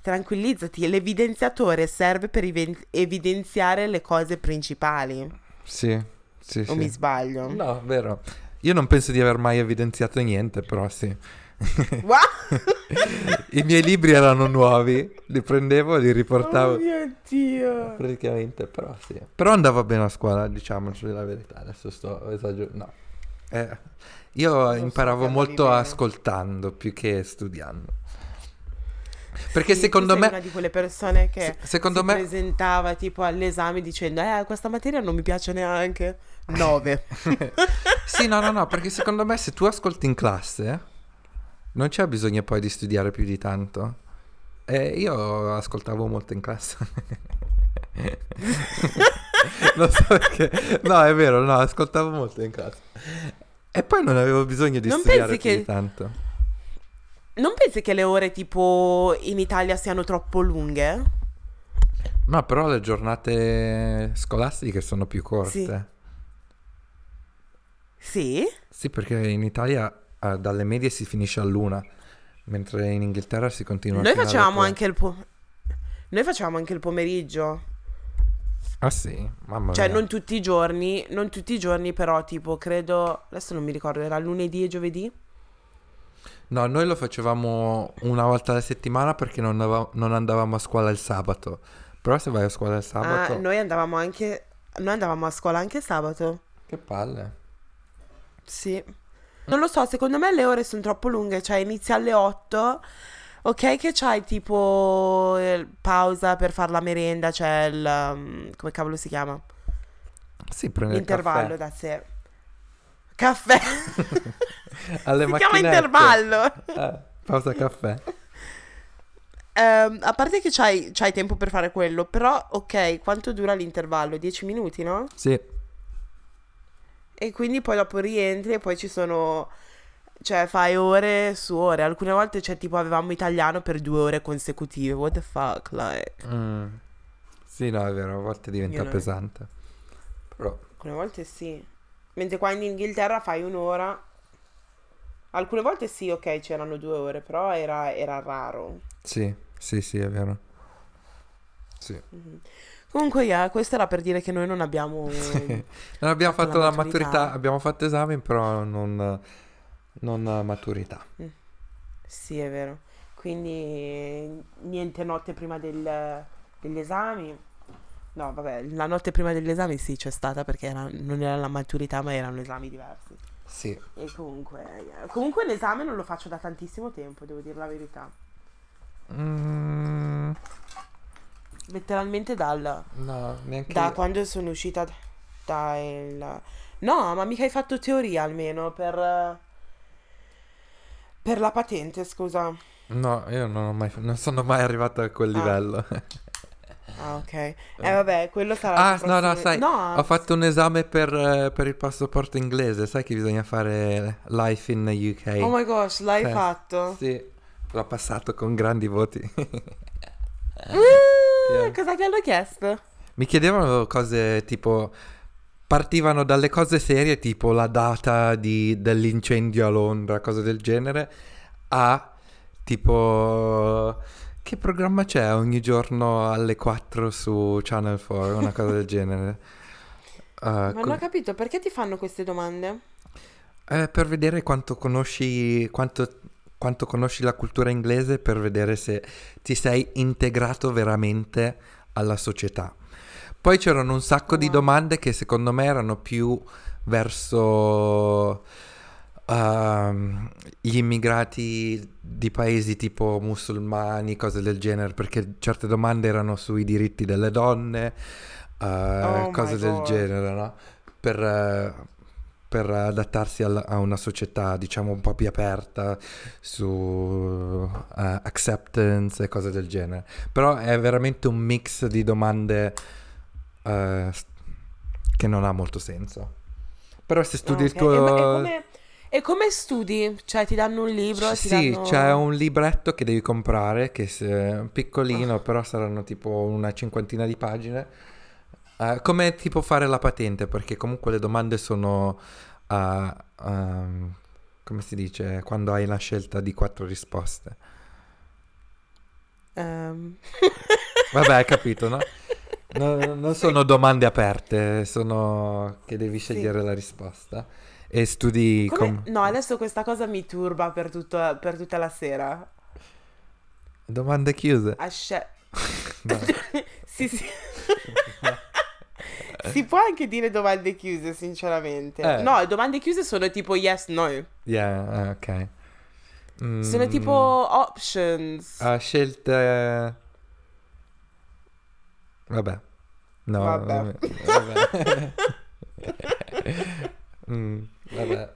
Tranquillizzati, l'evidenziatore serve per even- evidenziare le cose principali. Sì, sì, O mi sì. sbaglio? No, vero. Io non penso di aver mai evidenziato niente, però sì. I miei libri erano nuovi, li prendevo e li riportavo Oh mio Dio! praticamente, però sì. Però andavo bene a scuola, diciamoci la verità, adesso sto esagerando. No. Eh, io so imparavo andavi molto ascoltando più che studiando. Perché Sì, secondo me... una di quelle persone che se- secondo me... presentava tipo all'esame dicendo eh questa materia non mi piace neanche 9 sì, no, no, no, perché secondo me se tu ascolti in classe non c'è bisogno poi di studiare più di tanto. E io ascoltavo molto in classe. non so perché. No, è vero, no, ascoltavo molto in classe. E poi non avevo bisogno di Non studiare pensi più che- di tanto. non pensi che le ore tipo in Italia siano troppo lunghe? No, però le giornate scolastiche sono più corte. Sì? Sì, perché in Italia eh, dalle medie si finisce all'una, mentre in Inghilterra si continua Noi tre. anche il po- Noi facevamo anche il pomeriggio. Ah sì, mamma Cioè mia. non tutti i giorni, non tutti i giorni però tipo credo adesso non mi ricordo, era lunedì e giovedì? No, noi lo facevamo una volta alla settimana perché non, ava- non andavamo a scuola il sabato. Però se vai a scuola il sabato... Ah, noi andavamo anche noi andavamo a scuola anche sabato. Che palle. Sì. Non lo so, secondo me le ore sono troppo lunghe, cioè inizia alle 8, ok che c'hai tipo eh, pausa per fare la merenda, c'è il... um, come cavolo si chiama? Sì, prende caffè. da sé. Caffè. Alle si chiama intervallo. Eh, pausa caffè. Ehm, a parte che c'hai, c'hai tempo per fare quello, però ok, quanto dura l'intervallo? 10 minuti, no? Sì, E quindi poi dopo rientri e poi ci sono... Cioè, fai ore su ore. Alcune volte, cioè, tipo, avevamo italiano per due ore consecutive. What the fuck, like... Mm. Sì, no, è vero, a volte diventa non- pesante. Però... Alcune volte sì. Mentre qua in Inghilterra fai un'ora. Alcune volte sì, ok, c'erano due ore, però era, era raro. Sì, sì, sì, è vero. Sì. Comunque, yeah, questo era per dire che noi non abbiamo... Non abbiamo Fatto la maturità. maturità, abbiamo fatto esami, però non, non maturità. Sì, è vero. Quindi niente notte prima del- degli esami. No, vabbè, la notte prima degli esami sì c'è stata perché era- non era la maturità, ma erano esami diversi. Sì. E comunque, yeah. comunque l'esame non lo faccio da tantissimo tempo, devo dire la verità. Mm, Letteralmente dal, no, neanche da io. quando sono uscita da- il... No, ma mica hai fatto teoria almeno per... Per la patente, scusa. No, io non, ho mai, non sono mai arrivato a quel Ah. livello. Ah, ok. Eh vabbè, quello sarà Ah, il no, no, prossimo- sai, No, ho fatto un esame per, eh, per il passaporto inglese. Sai che bisogna fare life in UK? Oh my gosh, l'hai Eh, fatto? Sì, l'ho passato con grandi voti. Yeah. Cosa ti hanno chiesto? Mi chiedevano cose tipo... Partivano dalle cose serie, tipo la data di- dell'incendio a Londra, cose del genere, a tipo... Che programma c'è ogni giorno alle 4 su Channel 4? Una cosa del genere. Uh, Ma non co- ho capito, perché ti fanno queste domande? Eh, per vedere quanto conosci, quanto, quanto conosci la cultura inglese, per vedere se ti sei integrato veramente alla società. Poi c'erano un sacco di domande che secondo me erano più verso ehm, gli immigrati di paesi tipo musulmani, cose del genere, perché certe domande erano sui diritti delle donne, eh, Oh cose del God. genere, no? Per, eh, per adattarsi al- a una società, diciamo, un po' più aperta su eh, acceptance e cose del genere. Però è veramente un mix di domande eh, s- che non ha molto senso. Però se studi Ah, il ok. tuo... E, come, e come studi? Cioè, ti danno un libro? ti Sì, danno- c'è un libretto che devi comprare, che se- è piccolino, però saranno tipo una cinquantina di pagine. Eh, come tipo fare la patente, perché comunque le domande sono, eh, ehm, come si dice, quando hai la scelta di quattro risposte. Ehm. Vabbè, hai capito, no? No, non sono domande aperte, sono che devi Sì. scegliere la risposta. E studi Come- com- No, adesso questa cosa mi turba per, tutto- per tutta la sera. domande chiuse. A sce- No. sì, sì. si può anche dire domande chiuse, sinceramente. Eh. No, domande chiuse sono tipo yes, no. Yeah, ah, ok. Sono Mm, tipo options. ah, scelte... Vabbè. No, Vabbè. vabbè. Mm, vabbè.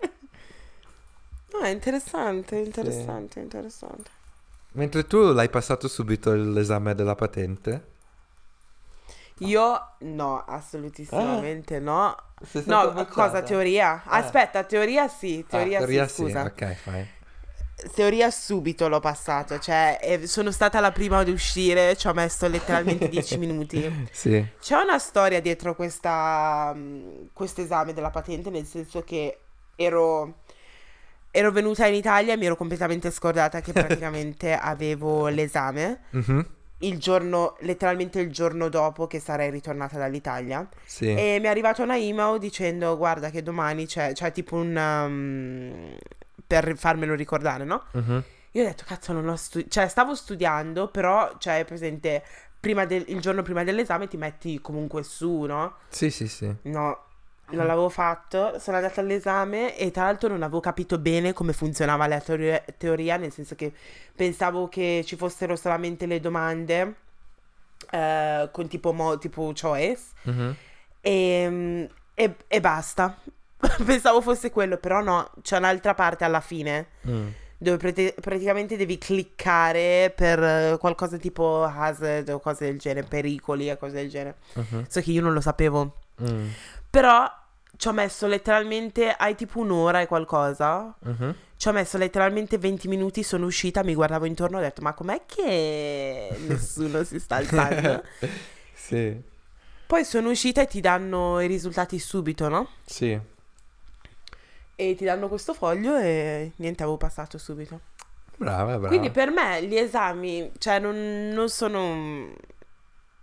No, è interessante, interessante, interessante. Mentre tu l'hai passato subito l'esame della patente? Io no, assolutissimamente no. Sei No, stata cosa? Teoria? Ah. Aspetta, teoria sì, Ah, teoria, teoria sì, scusa. Ok, fai. Teoria subito l'ho passato, cioè eh, sono stata la prima ad uscire, ci ho messo letteralmente 10 minuti. Sì. C'è una storia dietro questa, mh, questo esame della patente, nel senso che ero, ero venuta in Italia e mi ero completamente scordata che praticamente avevo l'esame Mhm, il giorno, letteralmente il giorno dopo che sarei ritornata dall'Italia. Sì. E mi è arrivata una email dicendo guarda che domani c'è, c'è tipo un... um, per farmelo ricordare, no? Mhm, Io ho detto, cazzo, non ho studiato. Cioè, stavo studiando, però, cioè, presente, prima del- il giorno prima dell'esame ti metti comunque su, no? Sì, sì, sì. No, non l'avevo fatto. Sono andata all'esame e tra l'altro non avevo capito bene come funzionava la teoria, teoria, nel senso che pensavo che ci fossero solamente le domande eh, con tipo, mo- tipo choice Mhm, e, e- e basta. Pensavo fosse quello, però no, c'è un'altra parte alla fine mm. dove prete- praticamente devi cliccare per qualcosa tipo hazard o cose del genere, pericoli e cose del genere. Mhm, So che io non lo sapevo. mm, Però ci ho messo letteralmente, hai tipo un'ora e qualcosa. mhm. Ci ho messo letteralmente 20 minuti, sono uscita, mi guardavo intorno e ho detto, ma com'è che nessuno si sta alzando? Sì, Poi sono uscita e ti danno i risultati subito, no? sì. E ti danno questo foglio e niente, avevo passato subito. Brava, brava. Quindi per me gli esami, cioè, non, non sono un,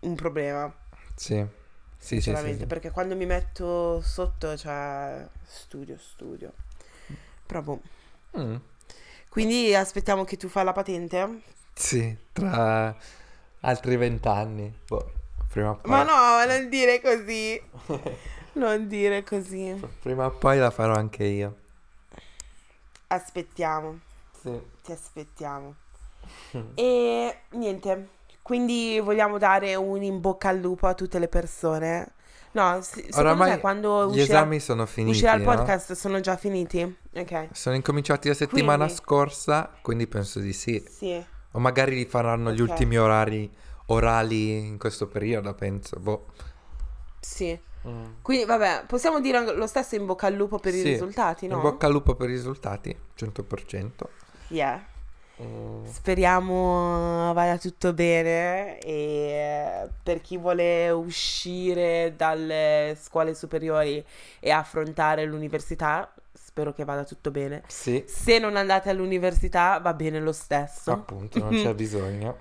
un problema, Sì. Sì, sì, sì, sinceramente, sì. perché quando mi metto sotto, cioè, studio, studio. Però boh. Mm. Quindi aspettiamo che tu fai la patente? Sì, tra altri vent'anni. Boh, prima o poi. Ma no, non dire così. Non dire così. Prima o poi la farò anche io. Aspettiamo, Sì. ti aspettiamo. E niente, quindi vogliamo dare un in bocca al lupo a tutte le persone. No, secondo Oramai te quando Gli uscirà, esami sono finiti, uscirà il no? podcast sono già finiti? Ok, Sono incominciati la settimana Quindi- scorsa, quindi penso di sì. sì. O magari li faranno gli Ok. ultimi orari orali in questo periodo, penso. Boh. Sì. Quindi vabbè, possiamo dire lo stesso in bocca al lupo per i Sì, risultati, no? In bocca al lupo per i risultati, 100%. Yeah. Mm. Speriamo vada tutto bene e per chi vuole uscire dalle scuole superiori e affrontare l'università, spero che vada tutto bene. Sì, Se non andate all'università va bene lo stesso. appunto, non c'è bisogno.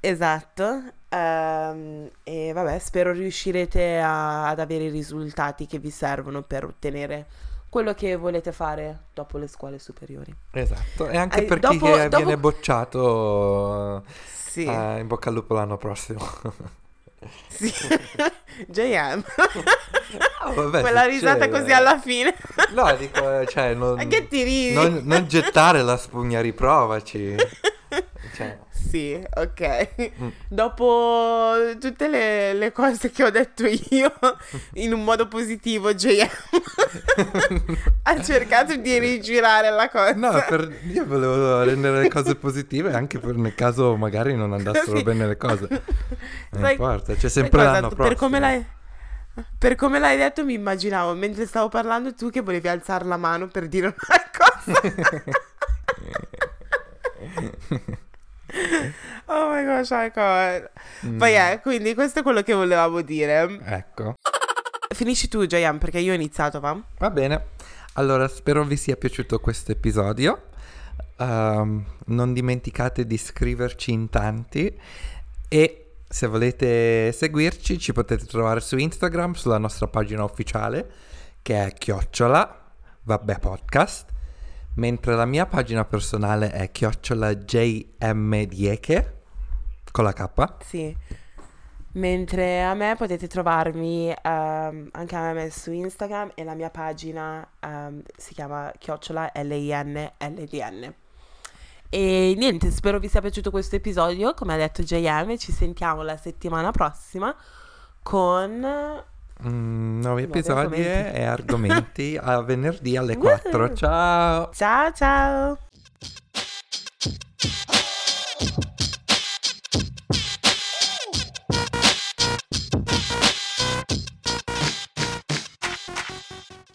Esatto. Ehm, e vabbè, spero riuscirete a- ad avere i risultati che vi servono per ottenere quello che volete fare dopo le scuole superiori. Esatto. E anche Eh, per dopo- chi dopo- viene bocciato, Sì. eh, in bocca al lupo l'anno prossimo. Sì. JM. Ah, vabbè, Quella risata così alla fine. No, dico, cioè, non, Ma che ti ridi? non, non gettare la spugna, riprovaci. Cioè, Sì, ok. Mm. Dopo tutte le, le cose che ho detto io, in un modo positivo, JM ha cercato di rigirare la cosa. no, per- io volevo rendere le cose positive anche per nel caso magari non andassero Sì. bene le cose. Non Sai- importa, c'è sai sempre cosa? l'anno prossimo. Per come l'hai... Per come l'hai detto mi immaginavo, mentre stavo parlando tu che volevi alzare la mano per dire una cosa. oh my gosh, I can't. Mm, Poi eh, quindi questo è quello che volevamo dire. Ecco. Finisci tu, Giayan, perché io ho iniziato, va? Va bene. Allora, spero vi sia piaciuto questo episodio. Ehm, non dimenticate di iscriverci in tanti e se volete seguirci ci potete trovare su Instagram, sulla nostra pagina ufficiale che è chiocciola, vabbè podcast, mentre la mia pagina personale è chiocciola JM Dieke con la K. Sì. Mentre a me potete trovarmi ehm, anche a me su Instagram e la mia pagina ehm, si chiama chiocciola L-I-N-L-D-N. E niente, spero vi sia piaciuto questo episodio. Come ha detto JM, ci sentiamo la settimana prossima con... Mm, nuovi episodi e argomenti a venerdì alle 4. Ciao! Ciao ciao!